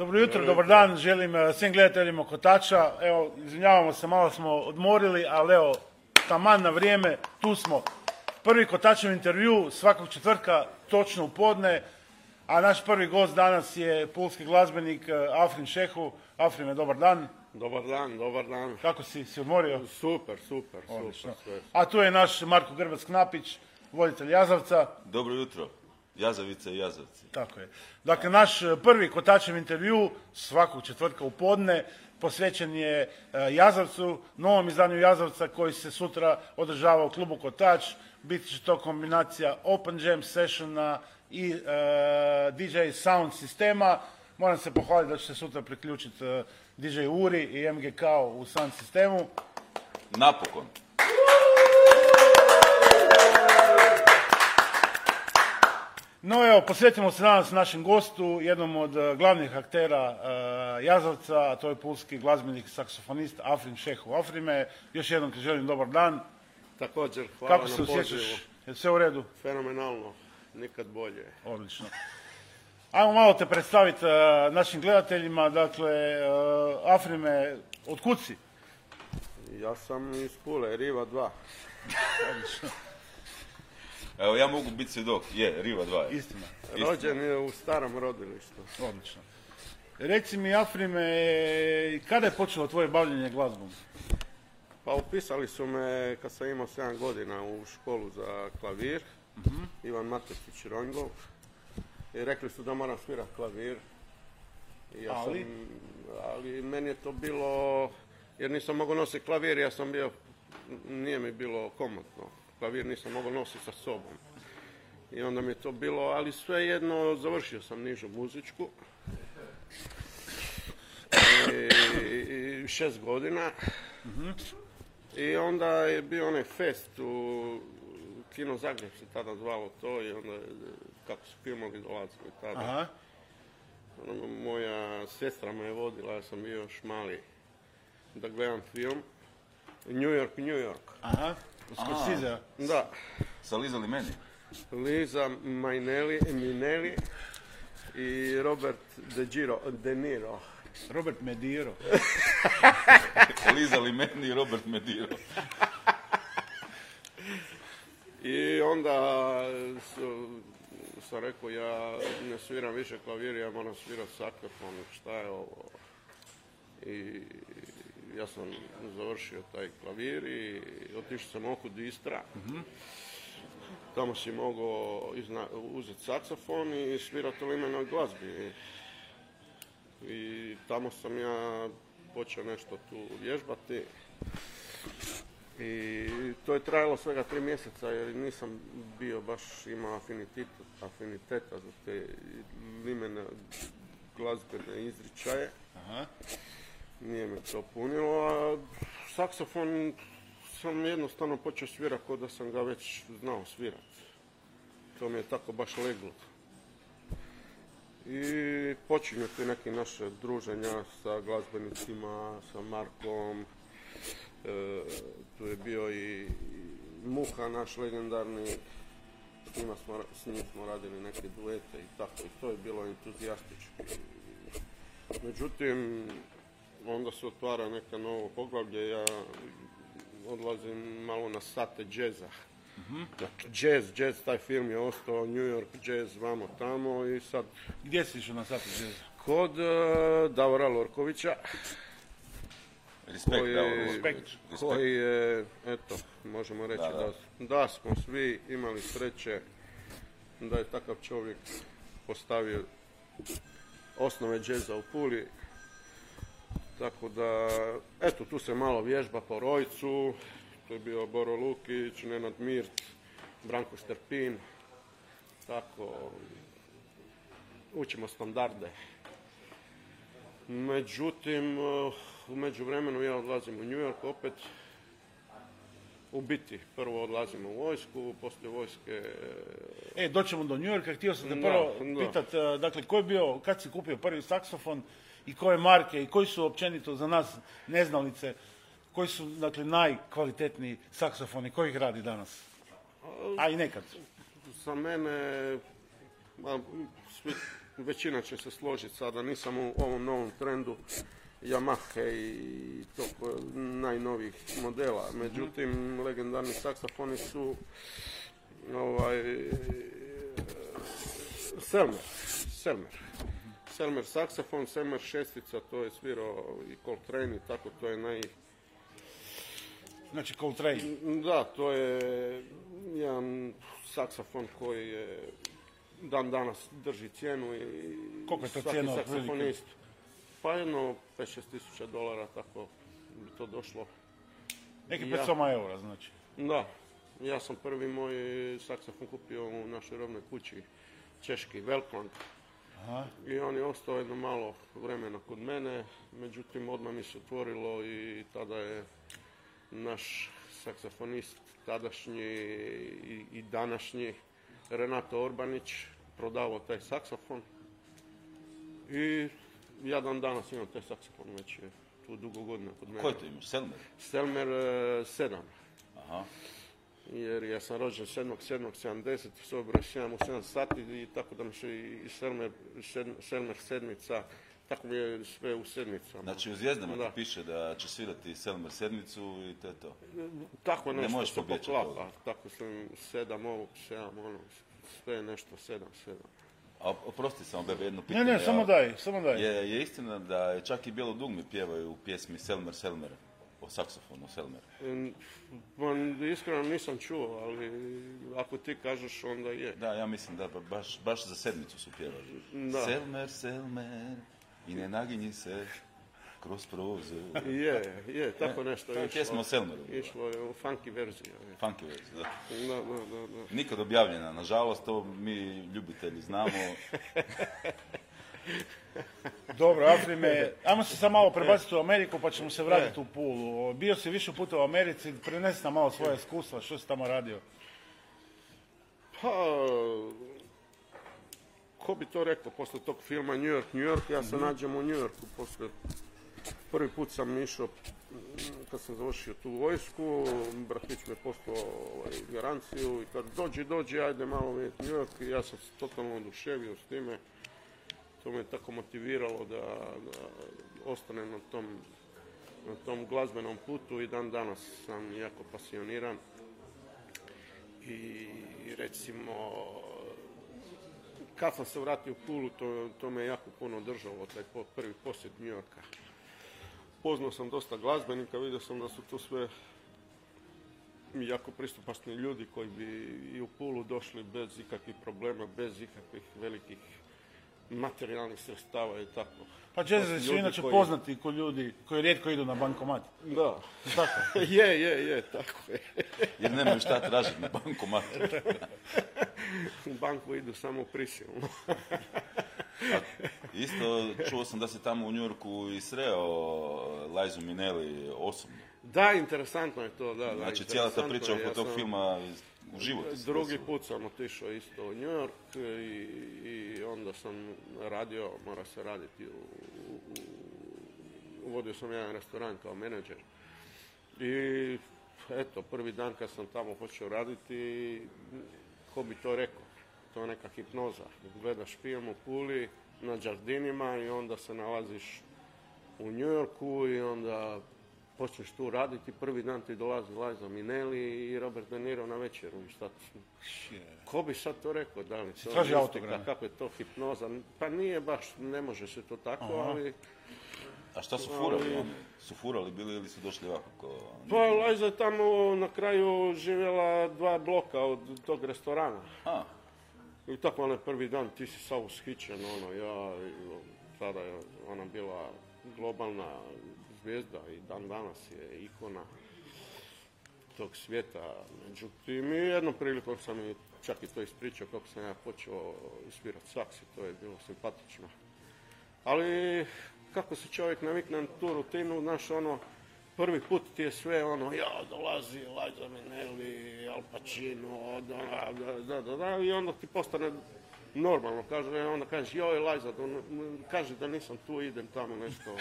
Dobro jutro, dobar dan, želim eh, svim gledateljima Kotača. Evo, izvinjavamo se, malo smo odmorili, ali evo, taman na vrijeme, tu smo. Prvi Kotačev intervju svakog četvrtka, točno u podne, a naš prvi gost danas je pulski glazbenik eh, Afrin Šehu. Afrine, dobar dan. Dobar dan, dobar dan. Kako si, si odmorio? Super, super, Odlično. super. Sve. A tu je naš Marko Grbac-Knapić, voditelj Jazavca. Dobro jutro. Jazavice i jazavci. Tako je. Dakle, naš e, prvi kotačev intervju svakog četvrtka u podne posvećen je e, Jazavcu, novom izdanju Jazavca koji se sutra održava u klubu Kotač. Bit će to kombinacija Open Jam sessiona i e, DJ sound sistema. Moram se pohvaliti da će se sutra priključiti e, DJ Uri i MGK u sound sistemu. Napokon. No evo, posvetimo se danas našem gostu, jednom od eh, glavnih aktera eh, Jazavca, a to je pulski glazbenik, saksofonist Afrin Šehu. Afrime, još jednom ti želim dobar dan. Također, hvala Kako na se osjećaš? Je sve u redu? Fenomenalno, nikad bolje. Odlično. Ajmo malo te predstaviti eh, našim gledateljima. Dakle, eh, Afrime, od kud si? Ja sam iz Pule, Riva 2. Evo, ja mogu biti svjedok. Je, Riva 2 je. Istina. Rođen je u starom rodilištu. Odlično. Reci mi, Afrime, kada je počelo tvoje bavljenje glazbom? Pa upisali su me kad sam imao 7 godina u školu za klavir. Ivan Matešić Ronjgov. I rekli su da moram svirati klavir. I ja Ali? Sam, ali meni je to bilo, jer nisam mogao nositi klavir, ja sam bio, nije mi bilo komotno. Klavir nisam mogao nositi sa sobom. I onda mi je to bilo, ali svejedno završio sam nižu muzičku. I, i šest godina. I onda je bio onaj fest u Kino Zagreb se tada zvalo to i onda kako su filmovi dolazili tada. Aha. Ono, moja sestra me je vodila, ja sam bio još mali da gledam film. New York, New York. Aha. Scorsese. Da, Sa lizali meni? Liza Mainelli, Minelli i Robert De, Giro, De Niro. Robert Mediro. Lizali meni i Robert Mediro. I onda su, sam rekao, ja ne sviram više klavir, ja moram svirati saksofon, šta je ovo? I ja sam završio taj klavir i otišao sam oko Istra. Tamo si mogao uzeti saksofon i svirati u limenoj glazbi. I tamo sam ja počeo nešto tu vježbati. I to je trajalo svega tri mjeseca jer nisam bio baš imao afiniteta, afiniteta za te limene glazbene izričaje. Aha. Nije me to punilo, a saksofon sam jednostavno počeo svirati kao da sam ga već znao svirati. To mi je tako baš leglo. I počinju ti neki naše druženja sa glazbenicima, sa Markom, e, tu je bio i, Muha, naš legendarni, s, smo, s njim smo radili neke duete i tako, i to je bilo entuzijastički. Međutim, onda se otvara neka novo poglavlje, ja odlazim malo na sate džeza. Dakle, jazz, jazz, taj film je ostao, New York jazz, vamo tamo i sad Gdje si išao na satu džeza? kod e, Davora Lorkovića, Respekt, Koji- Davor. Koji je, eto, možemo reći Da, da, da. da smo svi imali sreće da je takav čovjek postavio osnove džeza u Puli. Tako da, eto, tu se malo vježba po Rojcu, tu je bio Boro Lukić, Nenad Mirt, Branko Sterpin, tako, učimo standarde. Međutim, u međuvremenu ja odlazim u New York opet. U biti, prvo odlazim u vojsku, poslije vojske E, doćemo do New Yorka, htio sam te prvo da. pitat, e, dakle, ko je bio, kad si kupio prvi saksofon i koje marke i koji su općenito za nas neznalice koji su dakle, najkvalitetniji saksofoni, koji ih radi danas? A i nekad. Za mene, većina će se složiti sada, nisam u ovom novom trendu Yamaha i toliko najnovijih modela. Međutim, legendarni saksofoni su ovaj, Selmer. Selmer. Selmer saksofon, Selmer šestica, to je svirao i Coltrane i tako, to je naj... Znači Coltrane. Da, to je jedan saksofon koji je dan danas drži cijenu i Koliko je to cijena saksofonist. Pa jedno 5-6 tisuća dolara, tako bi to došlo. Neki Ja. 500 eura, znači. Da, ja sam prvi moj saksofon kupio u našoj robnoj kući, češki, Velkland. Aha. I on je ostao jedno malo vremena kod mene, međutim odmah mi se otvorilo i tada je naš saksofonist, tadašnji i, i današnji, Renato Orbanić, prodavao taj saksofon. I ja dan danas imam taj saksofon, već je tu dugo godina kod mene. Koji to imaš? Selmer? Stelmer e, 7. Aha. Jer ja sam rođen 7.7.70, svoj broj 7 u 7 sati i tako da mi se i Selmer, Selmer sedmica, tako mi je sve u sedmicama. Znači u zvijezdama Da. ti piše da će svirati Selmer sedmicu i to je to. tako ne nešto možeš se poklapa, toga. tako sam sedam ovog, sedam onog, sve je nešto sedam, sedam. A oprosti samo bebe jedno Ne, pitanje. ne, ja- samo daj, samo daj. Je, je istina da je čak i Bijelo dugme pjevaju u pjesmi Selmer Selmer o saksofonu Selmer. E, Pa iskreno nisam čuo, ali ako ti kažeš onda je. Da, ja mislim da ba- baš, baš za sedmicu su pjevali. Da. Selmer, Selmer, i ne naginji se kroz prozor. Je, je, tako nešto to je išlo. pjesma o Selmeru. Išlo je u funky verziji. je. Funky verzija, da. Da, da, da, da. Nikad objavljena, nažalost, to mi ljubitelji znamo. Dobro, Afrime, ajmo se sad malo prebaciti u Ameriku pa ćemo se vratiti u Pulu. Bio si više puta u Americi, prenesi nam malo svoje iskustva, što si tamo radio? Pa, ko bi to rekao, posle tog filma New York, New York, ja se nađem u New Yorku, posle, prvi put sam išao, mm, kad sam završio tu vojsku, bratić mi je poslao ovaj, garanciju i kad dođi, dođi, ajde malo vidjeti New York i ja sam se totalno oduševio s time. To me tako motiviralo da, da ostanem na tom, na tom glazbenom putu i dan danas sam jako pasioniran i recimo kad sam se vratio u Pulu, to, to me jako puno držalo, taj prvi posjet New Yorka. Poznao sam dosta glazbenika, vidio sam da su to sve jako pristupačni ljudi koji bi i u Pulu došli bez ikakvih problema, bez ikakvih velikih materijalnih sredstava i tako. Pa su jazzevi su inače koji- poznati ko ljudi koji rijetko idu na bankomat. Da, Tako. je, je, je, tako je. Jer nemaju šta tražiti na bankomatu. U banku idu samo prisilno. Isto čuo sam da se tamo u Njurku i sreo Lizu Minelli osobno. Da, interesantno je to, da. da Znači cijela ta priča oko Ja tog sam- filma u životu. se Drugi put sam otišao isto u New York i, i onda sam radio, mora se raditi, u, u- uvodio sam jedan restoran kao menadžer. I eto, prvi dan kad sam tamo počeo raditi, ko bi to rekao, to je neka hipnoza. Gledaš film u Puli, na Đardinima i onda se nalaziš u New Yorku i onda počneš tu raditi, prvi dan ti dolazi Liza Minelli i Robert De Niro na večeru i šta Ko bi sad to rekao, da li to traži autogram. kako je to hipnoza? Pa nije baš, ne može se to tako, ali... A šta su furali oni? Su furali bili ili su došli ovako? Ko... Pa Liza je tamo na kraju živjela dva bloka od tog restorana. A, I tako onaj prvi dan ti si sav ushićen, ono, ja, tada je ona bila globalna zvijezda i dan danas je ikona tog svijeta. Međutim, jednom prilikom sam i čak i to ispričao kako sam ja počeo svirati saksi, to je bilo simpatično. Ali kako se čovjek navikne na tu rutinu, znaš, ono, prvi put ti je sve ono, ja, dolazi Liza Minnelli, Al Pacino, da, da, da, da, i onda ti postane normalno, kaže, onda kažeš, joj, Liza, kaže da nisam tu, idem tamo nešto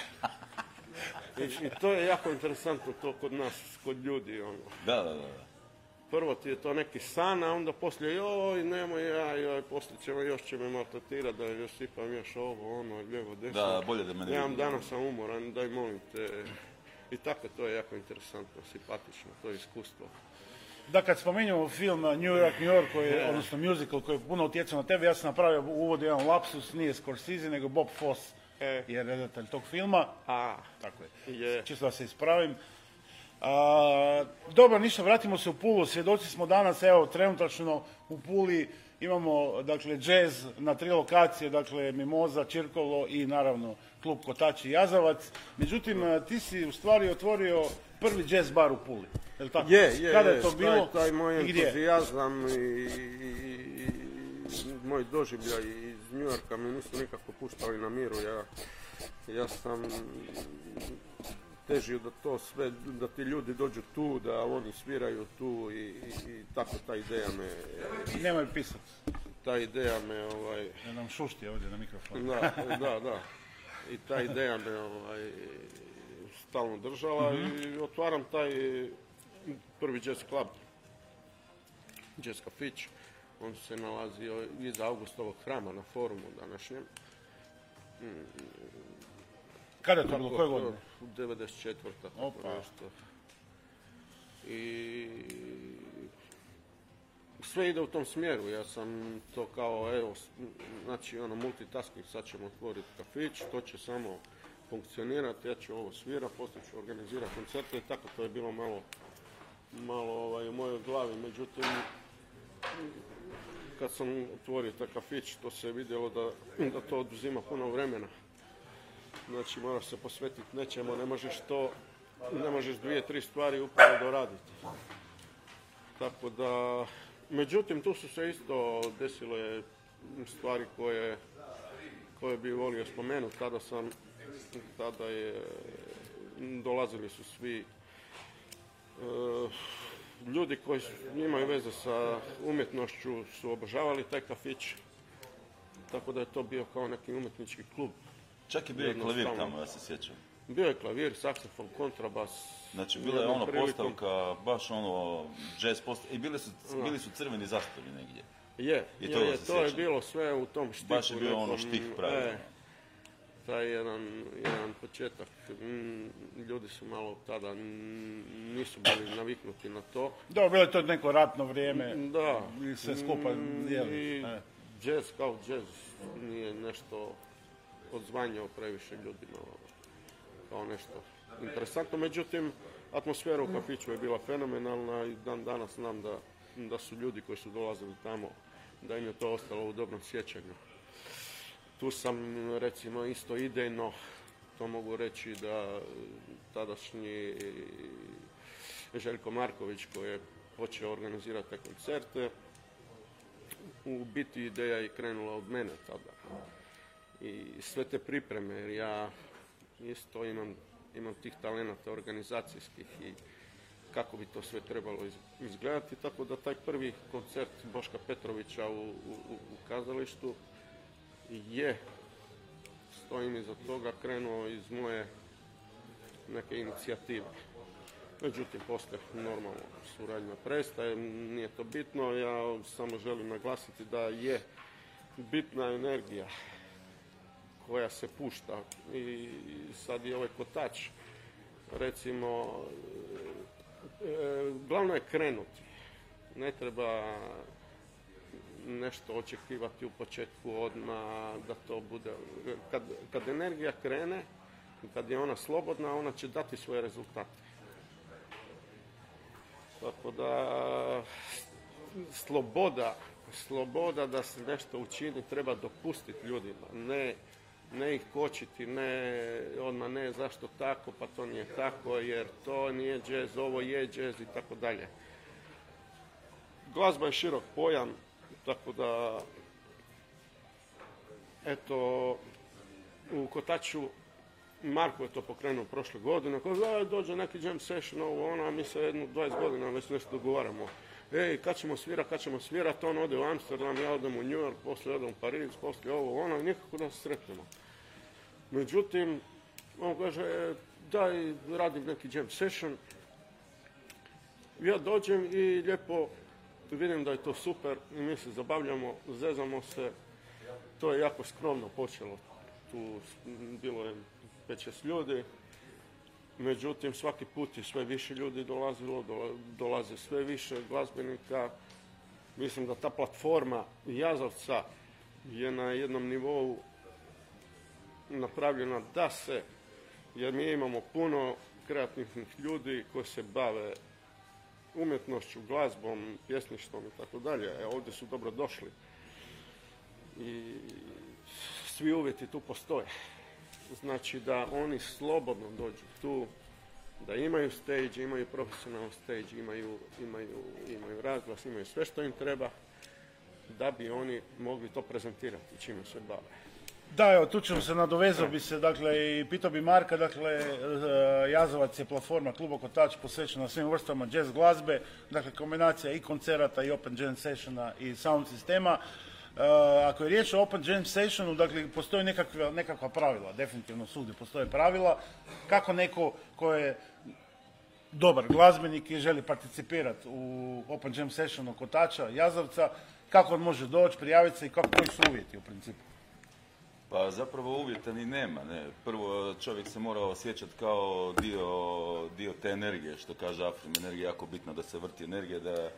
I, I to je jako interesantno to kod nas, kod ljudi. Ono. Da, da, da. Prvo ti je to neki san, a onda poslije joj, nemoj ja, joj, poslije ćemo, još će me maltretirati da još sipam još ovo, ono, lijevo, desno. Da, bolje da me ne Nemam danas sam umoran, daj molim te. I tako to je jako interesantno, simpatično, to je iskustvo. Da, kad spominjamo film New York, New York, koji je, odnosno musical koji je puno utjecao na tebe, ja sam napravio u uvodu jedan lapsus, nije Scorsese, nego Bob Foss E. je redatelj tog filma. A, Tako je. je, Čisto da se ispravim. A, dobro, ništa, vratimo se u Pulu. Svjedoci smo danas, evo, trenutačno u Puli imamo, dakle, jazz na tri lokacije, dakle, Mimoza, Čirkolo i naravno klub Kotač i Jazavac. Međutim, ti si u stvari otvorio prvi jazz bar u Puli. Je li tako? je, je, Kada je, je to bilo? Taj, taj moj entuzijazam i- i moj doživljaj iz New Yorka me nisu nikako puštali na miru. Ja, ja sam težio da to sve, da ti ljudi dođu tu, da oni sviraju tu i, i, i tako ta ideja me, Nemoj pisat. ta ideja me ovaj, Da nam šušti ovdje na mikrofon. da, da, da. I ta ideja me ovaj, stalno držala i otvaram taj prvi jazz club, jazz kafić. On se nalazio iza Augustovog hrama na forumu današnjem. Kada je to bilo? Koje godine? 94. tako Opa. nešto. I sve ide u tom smjeru. Ja sam to kao, evo, znači ono multitasking, sad ćemo otvoriti kafić, to će samo funkcionirati, ja ću ovo svirat, poslije ću organizirati koncerte i tako to je bilo malo, malo ovaj, u mojoj glavi. Međutim, kad sam otvorio taj kafić, to se vidjelo da, da to oduzima puno vremena. Znači moraš se posvetiti nečemu, ne možeš to, ne možeš dvije, tri stvari upravo doraditi. Tako da, međutim tu su se isto desile stvari koje, koje bi volio spomenuti. Tada sam, tada je, dolazili su svi eh, ljudi koji imaju veze sa umjetnošću su obožavali taj kafić. Tako da je to bio kao neki umjetnički klub. Čak je bio i klavir tamo, ja se sjećam. Bio je klavir, saksofon, kontrabas. Znači, bila je ono prilikom- postavka, baš ono, jazz postavka, i bili su, bili su crveni zastavi negdje. Je, I je, to je bilo sve u tom štiku. Baš je bio ono štih pravi. e, taj jedan, jedan početak. mm, ljudi su malo tada mm, nisu bili naviknuti na to. Dobro, bilo je to neko ratno vrijeme. Da. I sve skupa, Mm, jeli, I e. jazz kao jazz nije nešto odzvanjao previše ljudima kao nešto interesantno. Međutim, atmosfera u kafiću je bila fenomenalna i dan danas znam da, da su ljudi koji su dolazili tamo, da im je to ostalo u dobrom sjećanju. Tu sam recimo isto idejno, to mogu reći da tadašnji Željko Marković koji je počeo organizirati te koncerte, u biti ideja je krenula od mene tada. I sve te pripreme, jer ja isto imam, imam tih talenata organizacijskih i kako bi to sve trebalo iz- izgledati, tako da taj prvi koncert Boška Petrovića u, u- u kazalištu je, stojim iza toga, krenuo iz moje neke inicijative. Međutim, poslije normalno suradnja prestaje, nije to bitno, ja samo želim naglasiti da je bitna energija koja se pušta. I sad je ovaj kotač, recimo, e, glavno je krenuti, ne treba nešto očekivati u početku odmah da to bude, kad, kad energija krene, kad je ona slobodna, ona će dati svoje rezultate. Tako da sloboda, sloboda da se nešto učini treba dopustiti ljudima, ne, ne ih kočiti, ne odmah ne zašto tako, pa to nije tako, jer to nije džez, ovo je džez i tako dalje. Glazba je širok pojam, tako da eto u Kotaču Marko je to pokrenuo prošle godine, da dođe neki jam session, ovo ono, a mi se jedno 20 godina već nešto dogovaramo. Ej, kad ćemo svirat, kad ćemo svirat, on ode u Amsterdam, ja odem u New York, poslije odem u Pariz, poslije ovo, i nikako da se sretnemo. Međutim, on kaže, da i radim neki jam session. Ja dođem i lijepo vidim da je to super i mi se zabavljamo, zezamo se. To je jako skromno počelo. Tu bilo je 5-6 ljudi. Međutim, svaki put je sve više ljudi dolazilo, dolaze sve više glazbenika. Mislim da ta platforma Jazovca je na jednom nivou napravljena da se, jer mi imamo puno kreativnih ljudi koji se bave umjetnošću, glazbom, pjesništvom i tako dalje. E, ovdje su dobro došli. I svi uvjeti tu postoje. Znači da oni slobodno dođu tu, da imaju stage, imaju profesionalno stage, imaju, imaju, imaju razglas, imaju sve što im treba da bi oni mogli to prezentirati čime se bave. Da, evo, tu ćemo se, nadovezao bi se, dakle, i pitao bi Marka, dakle, e, Jazovac je platforma Kluba Kotač posvećena svim vrstama jazz glazbe, dakle, kombinacija i koncerata i open jam sessiona i sound sistema. E, ako je riječ o Open Jam Sessionu, dakle, postoje nekakva, pravila, definitivno svugdje postoje pravila, kako neko ko je dobar glazbenik i želi participirati u Open Jam Sessionu Kotača, Jazovca, kako on može doći, prijaviti se i kako, koji su uvjeti u principu? Pa zapravo uvjeta ni nema. Ne. Prvo čovjek se mora osjećati kao dio, dio te energije, što kaže Afrim. Energija je jako bitna da se vrti energija, da,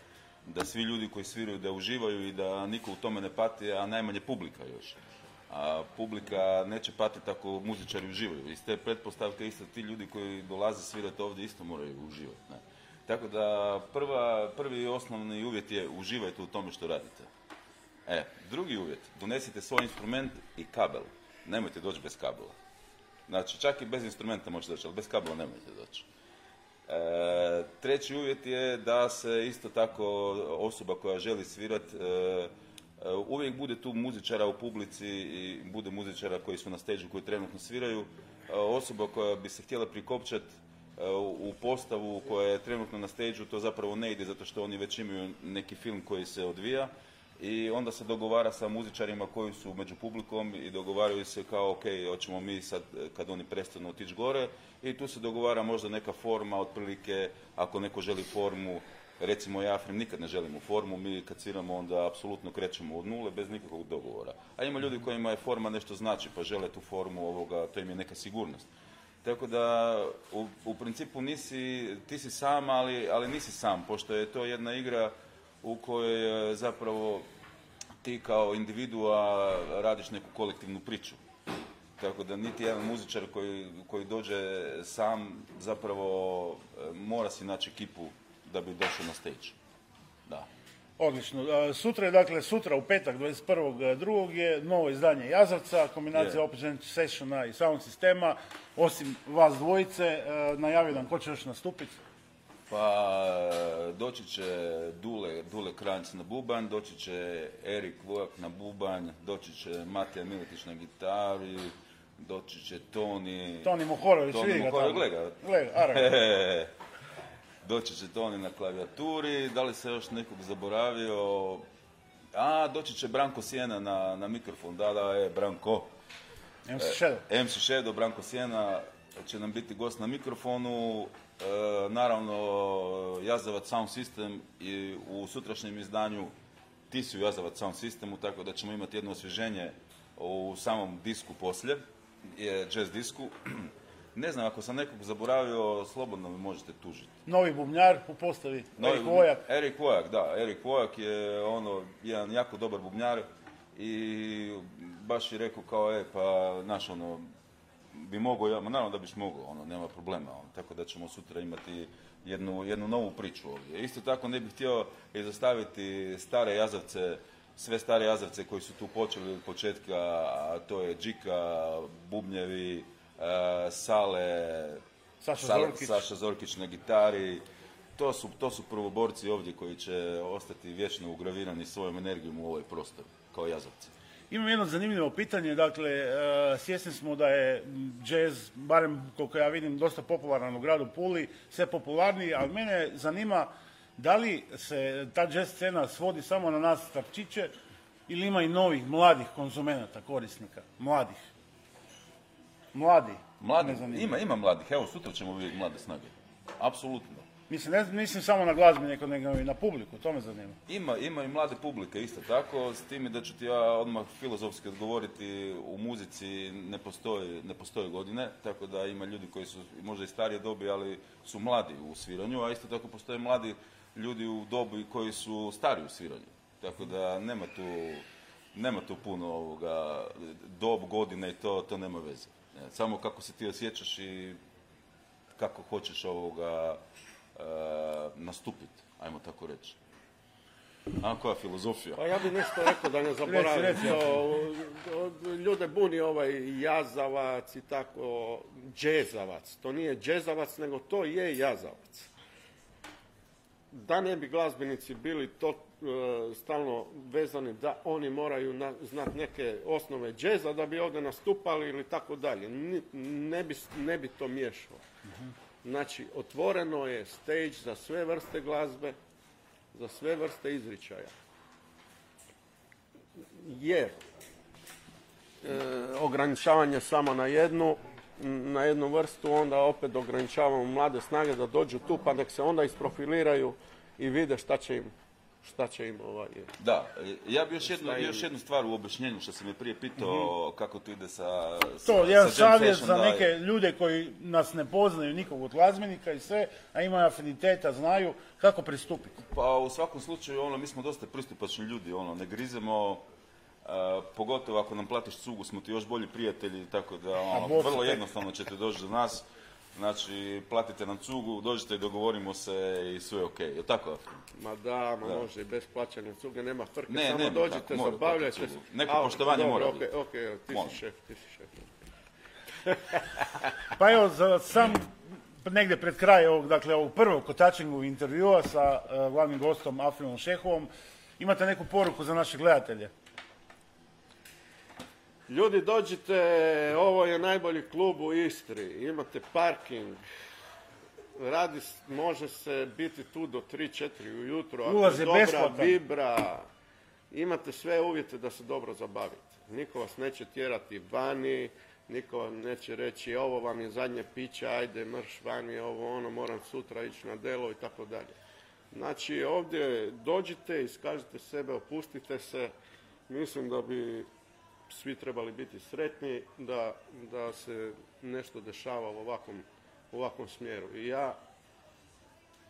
da svi ljudi koji sviraju da uživaju i da niko u tome ne pati, a najmanje publika još. A publika neće patiti ako muzičari uživaju. Iz te pretpostavke isto ti ljudi koji dolaze svirati ovdje isto moraju uživati. Ne. Tako da prva, prvi osnovni uvjet je uživajte u tome što radite. E, drugi uvjet, donesite svoj instrument i kabel. Nemojte doći bez kabela. Znači, čak i bez instrumenta možete doći, ali bez kabela nemojte doći. E, treći uvjet je da se isto tako osoba koja želi svirat e, e, uvijek bude tu muzičara u publici i bude muzičara koji su na steđu koji trenutno sviraju. osoba koja bi se htjela prikopčati u postavu koja je trenutno na steđu, to zapravo ne ide zato što oni već imaju neki film koji se odvija i onda se dogovara sa muzičarima koji su među publikom i dogovaraju se kao ok, hoćemo mi sad kad oni prestanu otići gore i tu se dogovara možda neka forma otprilike ako neko želi formu recimo ja Afrim nikad ne želimo formu, mi kad sviramo onda apsolutno krećemo od nule bez nikakvog dogovora. A ima ljudi kojima je forma nešto znači pa žele tu formu ovoga, to im je neka sigurnost. Tako da u, u principu nisi, ti si sam, ali, ali nisi sam, pošto je to jedna igra u kojoj zapravo ti kao individua radiš neku kolektivnu priču. Tako da niti jedan muzičar koji, koji dođe sam zapravo e, mora si naći ekipu da bi došao na stage. Da. Odlično. Sutra je, dakle, sutra u petak 21.2. je novo izdanje Jazavca, kombinacija yeah. Sessiona i sound sistema. Osim vas dvojice, e, najavio nam ko će još nastupiti. Pa doći će Dule, Dule Kranjc na bubanj, doći će Erik Vojak na bubanj, doći će Matija Miletić na gitari, doći će Toni... Toni Mohorović, Toni vidi ga doći će Toni na klavijaturi, da li se još nekog zaboravio? A, doći će Branko Sjena na, na mikrofon, da, da, je, Branko. MC Shadow. E, MC Shadow, Branko Sjena će nam biti gost na mikrofonu. E, naravno Jazavac Sound System i u sutrašnjem izdanju ti su Jazavac Sound Systemu, tako da ćemo imati jedno osvježenje u samom disku poslije, je jazz disku. Ne znam, ako sam nekog zaboravio, slobodno mi možete tužiti. Novi bubnjar u postavi, Novi Erik Vojak. Erik Vojak, da. Erik Vojak je ono, jedan jako dobar bubnjar i baš je rekao kao, e, pa, naš ono, bi mogao, ja, naravno da biš mogao, ono, nema problema, ono, tako da ćemo sutra imati jednu, jednu novu priču ovdje. Isto tako ne bih htio izostaviti stare jazavce, sve stare jazavce koji su tu počeli od početka, a to je Džika, Bubnjevi, e, Sale, Saša, Zorkić. Saša Zorkić na gitari. To su, to su prvoborci ovdje koji će ostati vječno ugravirani svojom energijom u ovoj prostor, kao jazavci. Imam jedno zanimljivo pitanje, dakle, e, svjesni smo da je jazz, barem koliko ja vidim, dosta popularan u gradu Puli, sve popularniji, ali mene zanima da li se ta jazz scena svodi samo na nas starčiće ili ima i novih, mladih konzumenata, korisnika, mladih? mladi. Mladi, ima, ima mladih. Evo, sutra ćemo vidjeti mlade snage. Apsolutno. Mislim, ne mislim samo na glazbenike, nego i na publiku, to me zanima. Ima, ima i mlade publike isto tako, s time da ću ti ja odmah filozofski odgovoriti, u muzici ne postoje, ne postoje godine, tako da ima ljudi koji su možda i starije dobi, ali su mladi u sviranju, a isto tako postoje mladi ljudi u dobi koji su stari u sviranju. Tako da nema tu, nema tu puno ovoga, dob, godine i to, to nema veze. Samo kako se ti osjećaš i kako hoćeš ovoga nastupiti, ajmo tako reći. A koja filozofija? Pa ja bi nešto rekao da ne zaboravim. Reci, reci, to, o, ljude buni ovaj jazavac i tako, džezavac. To nije džezavac, nego to je jazavac. Da ne bi glazbenici bili to e, stalno vezani da oni moraju na, znati neke osnove džeza da bi ovdje nastupali ili tako dalje. Ni- Ne bi, ne bi to miješao. Znači, otvoreno je stage za sve vrste glazbe, za sve vrste izričaja. Jer e, ograničavanje samo na jednu, na jednu vrstu, onda opet ograničavamo mlade snage da dođu tu pa nek se onda isprofiliraju i vide šta će im, šta će im ovaj, Da, e, ja bi još jednu, još jednu stvar u objašnjenju što sam je prije pitao kako to ide sa, sa, To, jedan sa savjet za da, neke ljude koji nas ne poznaju nikog od glazbenika i sve, a imaju afiniteta, znaju kako pristupiti. Pa u svakom slučaju, ono, mi smo dosta pristupačni ljudi, ono, ne grizemo, pogotovo ako nam platiš cugu, smo ti još bolji prijatelji, tako da, ono, vrlo jednostavno ćete doći do nas. Znači, platite nam cugu, dođite i dogovorimo se i sve je okej. Je tako? Ma da, ma Da. može i bez plaćanja cuge, nema frke, Ne, samo nema dođite, tako, zabavljajte se. Neko A, poštovanje dobro, mora okej, biti. okej, ti si šef, ti si šef. Pa evo, za sam negdje pred kraj ovog, dakle, ovog prvog kotačingu intervjua sa eh, glavnim gostom Afrinom Šehovom, imate neku poruku za naše gledatelje? Ljudi dođite, ovo je najbolji klub u Istri, imate parking, radi, može se biti tu do 3-4 ujutro, ako je je dobra besplatan. vibra, imate sve uvjete da se dobro zabavite. Niko vas neće tjerati vani, niko vam neće reći ovo vam je zadnje piće, ajde mrš vani, ovo ono, moram sutra ići na delo i tako dalje. Znači ovdje dođite, iskažite sebe, opustite se, mislim da bi svi trebali biti sretni da, da se nešto dešava u ovakvom, u smjeru. I ja,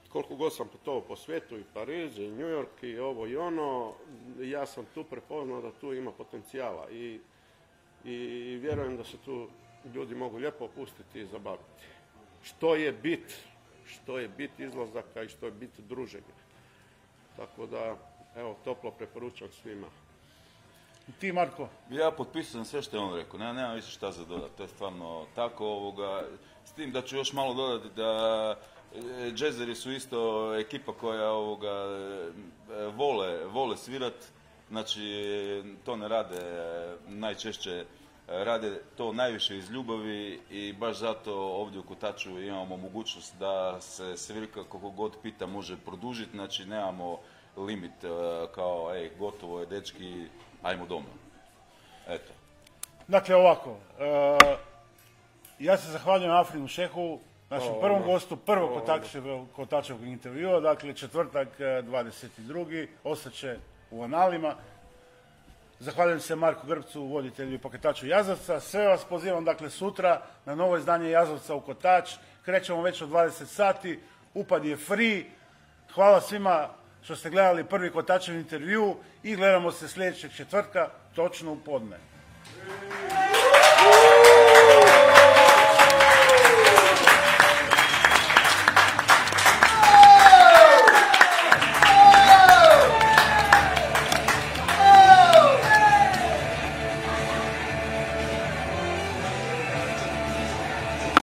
koliko god sam putovao po svijetu, i Pariz, i New York, i ovo i ono, ja sam tu prepoznao da tu ima potencijala i, i vjerujem da se tu ljudi mogu lijepo opustiti i zabaviti. Što je bit, što je bit izlazaka i što je bit druženja. Tako da, evo, toplo preporučam svima. Ti, Marko? Ja potpisujem sve što je on rekao, nema, nema više šta za dodati, to je stvarno tako ovoga, s tim da ću još malo dodati da e, džezeri su isto ekipa koja ovoga e, vole, vole svirat, znači e, to ne rade e, najčešće e, rade to najviše iz ljubavi i baš zato ovdje u Kotaču imamo mogućnost da se svirka koliko god pita može produžiti, znači nemamo limit e, kao ej gotovo je dečki, ajmo doma. Eto. Dakle, ovako, eh, ja se zahvaljujem Afrinu Šehovu, našem O, prvom gostu prvog O, ono. kotačevog, intervjua, dakle četvrtak eh, 22. ostaće u analima. Zahvaljujem se Marku Grbcu, voditelju i pokretaču Jazavca. Sve vas pozivam dakle sutra na novo izdanje Jazavca u Kotač. Krećemo već od 20 sati, upad je free. Hvala svima što ste gledali prvi Kotačev intervju i gledamo se sljedećeg četvrtka točno u podne.